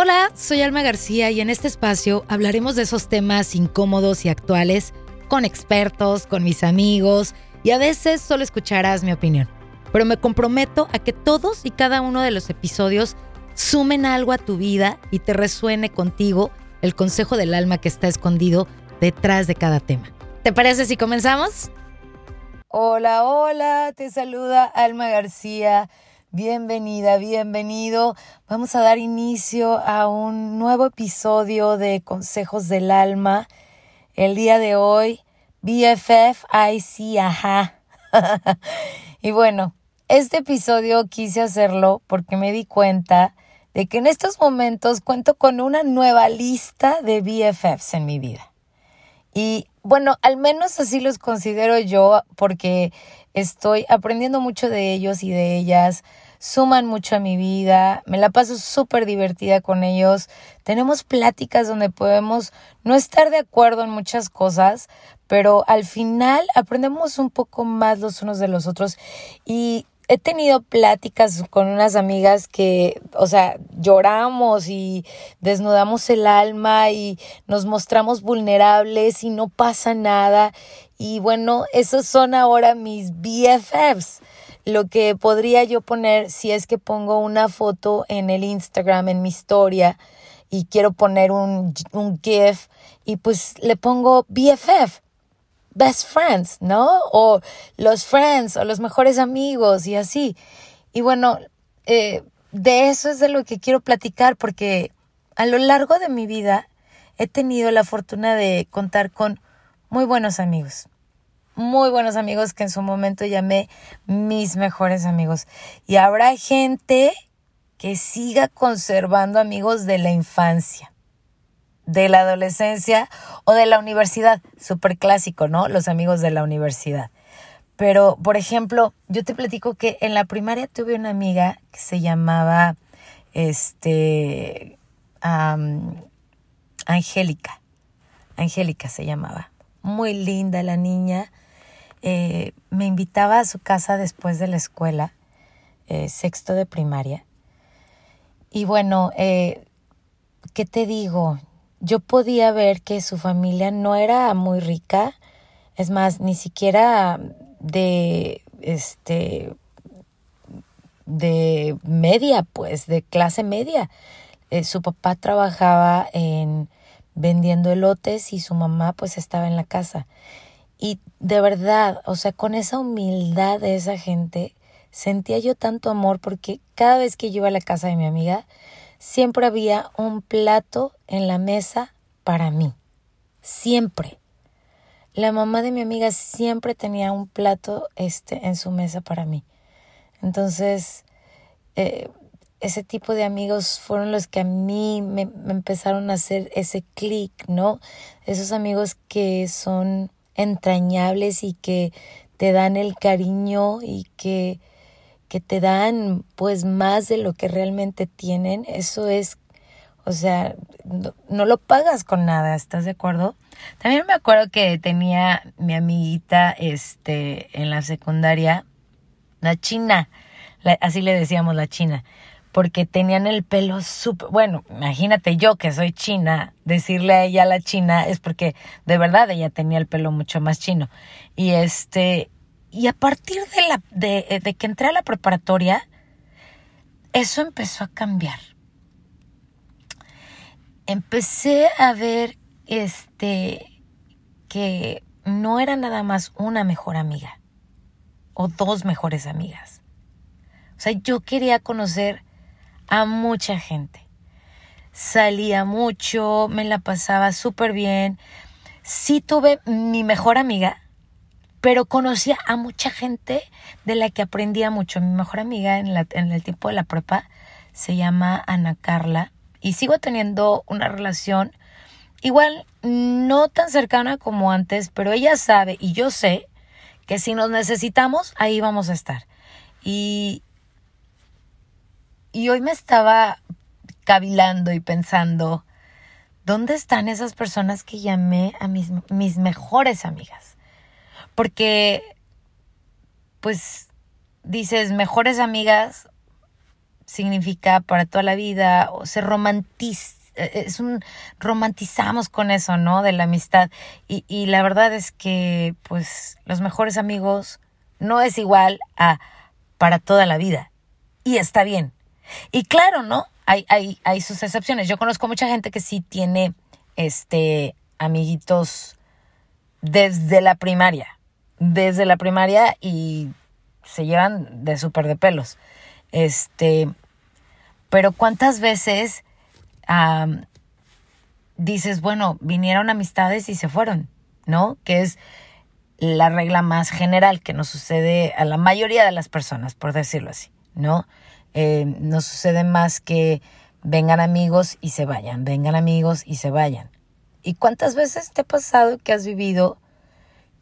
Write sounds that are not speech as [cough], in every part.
Hola, soy Alma García y en este espacio hablaremos de esos temas incómodos y actuales con expertos, con mis amigos y a veces solo escucharás mi opinión. Pero me comprometo a que todos y cada uno de los episodios sumen algo a tu vida y te resuene contigo el consejo del alma que está escondido detrás de cada tema. ¿Te parece si comenzamos? Hola, hola, te saluda Alma García. Bienvenida, bienvenido. Vamos a dar inicio a un nuevo episodio de Consejos del Alma. El día de hoy, BFF, I ajá. [laughs] y bueno, este episodio quise hacerlo porque me di cuenta de que en estos momentos cuento con una nueva lista de BFFs en mi vida. Y bueno, al menos así los considero yo porque estoy aprendiendo mucho de ellos y de ellas, suman mucho a mi vida, me la paso súper divertida con ellos, tenemos pláticas donde podemos no estar de acuerdo en muchas cosas, pero al final aprendemos un poco más los unos de los otros y he tenido pláticas con unas amigas que, o sea, lloramos y desnudamos el alma y nos mostramos vulnerables y no pasa nada. Y bueno, esos son ahora mis BFFs. Lo que podría yo poner si es que pongo una foto en el Instagram, en mi historia, y quiero poner un, un GIF, y pues le pongo BFF best friends, ¿no? O los friends o los mejores amigos y así. Y bueno, eh, de eso es de lo que quiero platicar porque a lo largo de mi vida he tenido la fortuna de contar con muy buenos amigos. Muy buenos amigos que en su momento llamé mis mejores amigos. Y habrá gente que siga conservando amigos de la infancia de la adolescencia o de la universidad. Súper clásico, ¿no? Los amigos de la universidad. Pero, por ejemplo, yo te platico que en la primaria tuve una amiga que se llamaba, este, Angélica. Angélica se llamaba. Muy linda la niña. Eh, me invitaba a su casa después de la escuela, eh, sexto de primaria. Y bueno, eh, ¿qué te digo? Yo podía ver que su familia no era muy rica, es más, ni siquiera de este de media, pues, de clase media. Eh, su papá trabajaba en vendiendo elotes y su mamá pues estaba en la casa. Y de verdad, o sea, con esa humildad de esa gente, sentía yo tanto amor porque cada vez que yo iba a la casa de mi amiga, siempre había un plato en la mesa para mí. Siempre. La mamá de mi amiga siempre tenía un plato este, en su mesa para mí. Entonces, eh, ese tipo de amigos fueron los que a mí me, me empezaron a hacer ese clic, ¿no? Esos amigos que son entrañables y que te dan el cariño y que que te dan pues más de lo que realmente tienen, eso es, o sea, no, lo pagas con nada, ¿estás de acuerdo? También me acuerdo que tenía mi amiguita este en la secundaria, la china, así le decíamos la china, porque tenían el pelo súper, bueno, imagínate yo que soy china, decirle a ella la china es porque de verdad ella tenía el pelo mucho más chino. Y este, y a partir de, la, de, de que entré a la preparatoria, eso empezó a cambiar. Empecé a ver este que no era nada más una mejor amiga o dos mejores amigas. O sea, yo quería conocer a mucha gente. Salía mucho, me la pasaba súper bien. Sí tuve mi mejor amiga, pero conocía a mucha gente de la que aprendía mucho. Mi mejor amiga en, el tiempo de la prepa se llama Ana Carla y sigo teniendo una relación igual no tan cercana como antes, pero ella sabe y yo sé que si nos necesitamos, ahí vamos a estar. Y, y hoy me estaba cavilando y pensando, ¿dónde están esas personas que llamé a mis, mis mejores amigas? Porque, pues, dices, mejores amigas, significa para toda la vida, o se romantiza, eh, es un romantizamos con eso, ¿no? De la amistad. Y, y la verdad es que, pues, los mejores amigos no es igual a para toda la vida. Y está bien. Y claro, ¿no? Hay, hay, hay sus excepciones. Yo conozco mucha gente que sí tiene este amiguitos desde la primaria. Desde la primaria y se llevan de súper de pelos. Este, pero ¿cuántas veces dices, bueno, vinieron amistades y se fueron, ¿no? Que es la regla más general que nos sucede a la mayoría de las personas, por decirlo así, ¿no? Eh, nos sucede más que vengan amigos y se vayan, vengan amigos y se vayan. ¿Y cuántas veces te ha pasado que has vivido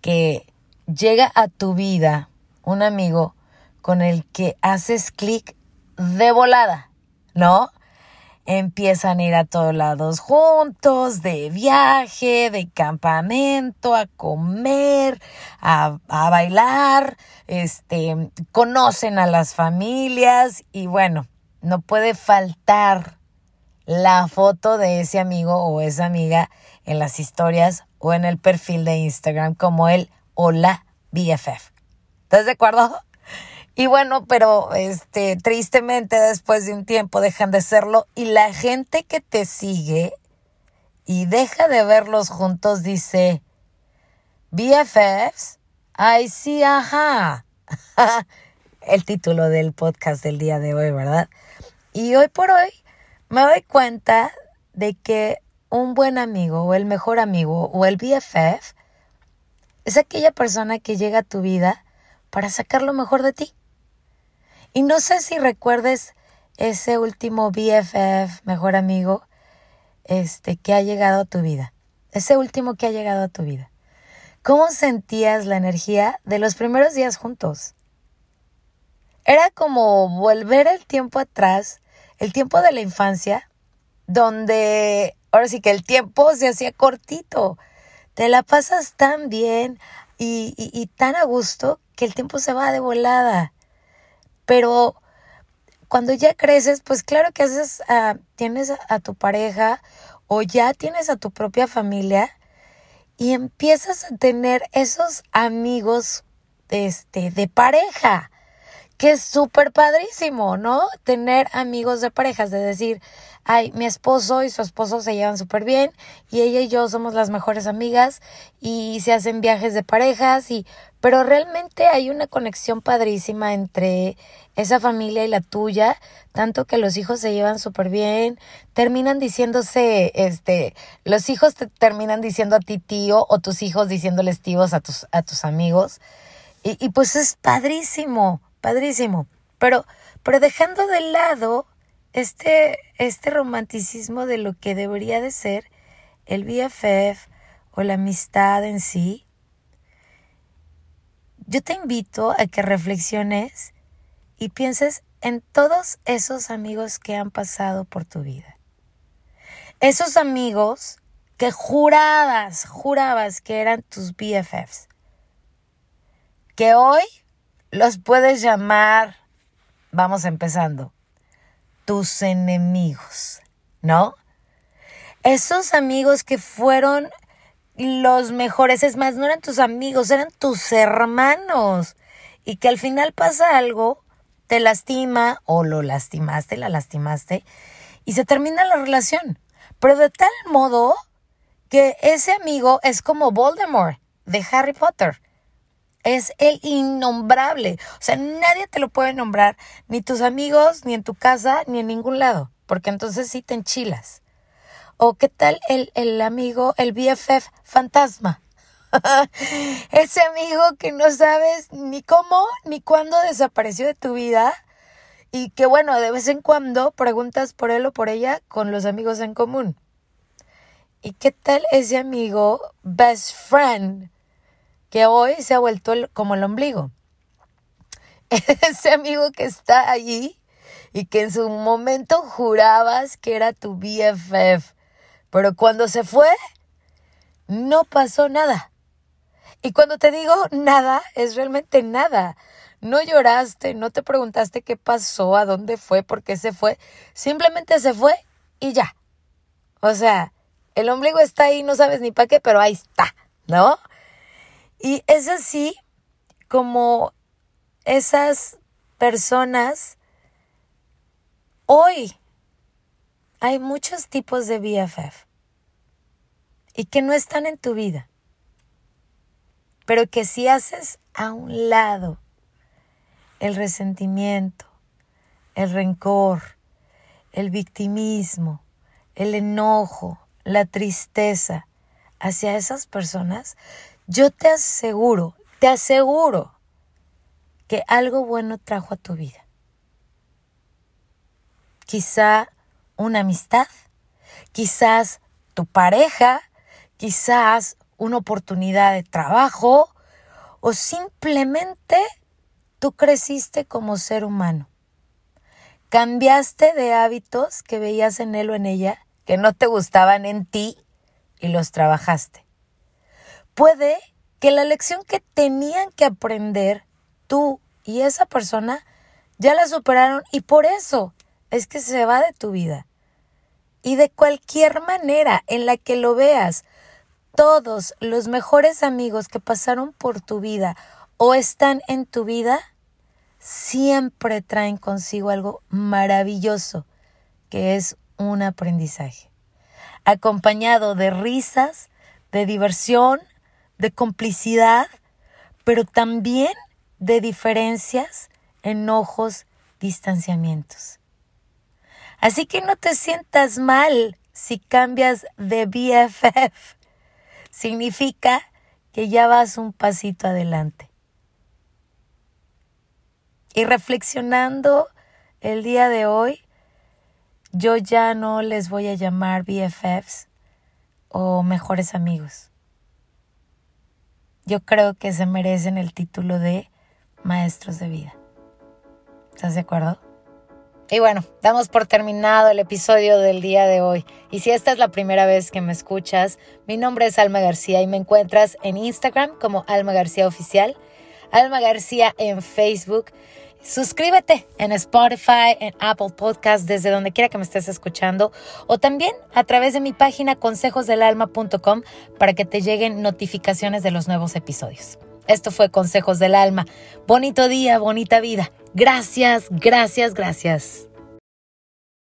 que llega a tu vida un amigo con el que haces clic de volada, ¿no? Empiezan a ir a todos lados juntos, de viaje, de campamento, a comer, a, bailar, este, conocen a las familias y bueno, no puede faltar la foto de ese amigo o esa amiga en las historias o en el perfil de Instagram como el hola BFF. ¿Estás de acuerdo? Y bueno, pero este tristemente después de un tiempo dejan de serlo y la gente que te sigue y deja de verlos juntos dice BFFs, ay sí, ajá. [laughs] El título del podcast del día de hoy, ¿verdad? Y hoy por hoy me doy cuenta de que un buen amigo o el mejor amigo o el BFF es aquella persona que llega a tu vida para sacar lo mejor de ti. Y no sé si recuerdes ese último BFF, mejor amigo, este, que ha llegado a tu vida. Ese último que ha llegado a tu vida. ¿Cómo sentías la energía de los primeros días juntos? Era como volver el tiempo atrás, el tiempo de la infancia, donde ahora sí que el tiempo se hacía cortito. Te la pasas tan bien y, tan a gusto que el tiempo se va de volada. Pero cuando ya creces, pues claro que haces, tienes a, tu pareja o ya tienes a tu propia familia y empiezas a tener esos amigos este, de pareja, que es súper padrísimo, ¿no? Tener amigos de parejas, de decir, ay, mi esposo y su esposo se llevan súper bien y ella y yo somos las mejores amigas y se hacen viajes de parejas y pero realmente hay una conexión padrísima entre esa familia y la tuya, tanto que los hijos se llevan súper bien, terminan diciéndose, este, los hijos te terminan diciendo a ti tío o tus hijos diciéndoles tíos a tus, a tus amigos. Y, y pues es padrísimo, padrísimo. Pero, pero dejando de lado este, este romanticismo de lo que debería de ser el BFF o la amistad en sí, yo te invito a que reflexiones y pienses en todos esos amigos que han pasado por tu vida. Esos amigos que jurabas, jurabas que eran tus BFFs. Que hoy los puedes llamar, vamos empezando, tus enemigos, ¿no? Esos amigos que fueron los mejores, es más, no eran tus amigos, eran tus hermanos. Y que al final pasa algo, te lastima o lo lastimaste, la lastimaste, y se termina la relación. Pero de tal modo que ese amigo es como Voldemort de Harry Potter. Es el innombrable. O sea, nadie te lo puede nombrar, ni tus amigos, ni en tu casa, ni en ningún lado, porque entonces sí te enchilas. O qué tal el, el amigo, el BFF fantasma. [laughs] Ese amigo que no sabes ni cómo ni cuándo desapareció de tu vida y que bueno, de vez en cuando preguntas por él o por ella con los amigos en común. ¿Y qué tal ese amigo best friend que hoy se ha vuelto como el ombligo? [laughs] Ese amigo que está allí y que en su momento jurabas que era tu BFF pero cuando se fue, no pasó nada. Y cuando te digo nada, es realmente nada. no lloraste, no te preguntaste qué pasó, a dónde fue, por qué se fue. Simplemente se fue y ya. O sea, el ombligo está ahí, no sabes ni para qué, pero ahí está, ¿no? Y es así como esas personas hoy hay muchos tipos de BFF y que no están en tu vida, pero que si haces a un lado el resentimiento, el rencor, el victimismo, el enojo, la tristeza hacia esas personas, yo te aseguro, te aseguro que algo bueno trajo a tu vida. Quizá una amistad, quizás tu pareja, quizás una oportunidad de trabajo o simplemente tú creciste como ser humano. Cambiaste de hábitos que veías en él o en ella que no te gustaban en ti y los trabajaste. Puede que la lección que tenían que aprender tú y esa persona ya la superaron y por eso es que se va de tu vida. Y de cualquier manera en la que lo veas, todos los mejores amigos que pasaron por tu vida o están en tu vida, siempre traen consigo algo maravilloso, que es un aprendizaje, acompañado de risas, de diversión, de complicidad, pero también de diferencias, enojos, distanciamientos. Así que no te sientas mal si cambias de BFF. [laughs] Significa que ya vas un pasito adelante. Y reflexionando el día de hoy, yo ya no les voy a llamar BFFs o mejores amigos yo creo que se merecen el título de maestros de vida. ¿Estás de acuerdo? Y bueno, damos por terminado el episodio del día de hoy. Y si esta es la primera vez que me escuchas, mi nombre es Alma García y me encuentras en Instagram como Alma García Oficial, Alma García en Facebook Suscríbete en Spotify, en Apple Podcast, desde donde quiera que me estés escuchando, o también a través de mi página consejosdelalma.com para que te lleguen notificaciones de los nuevos episodios. Esto fue Consejos del Alma. Bonito día, bonita vida. Gracias, gracias, gracias.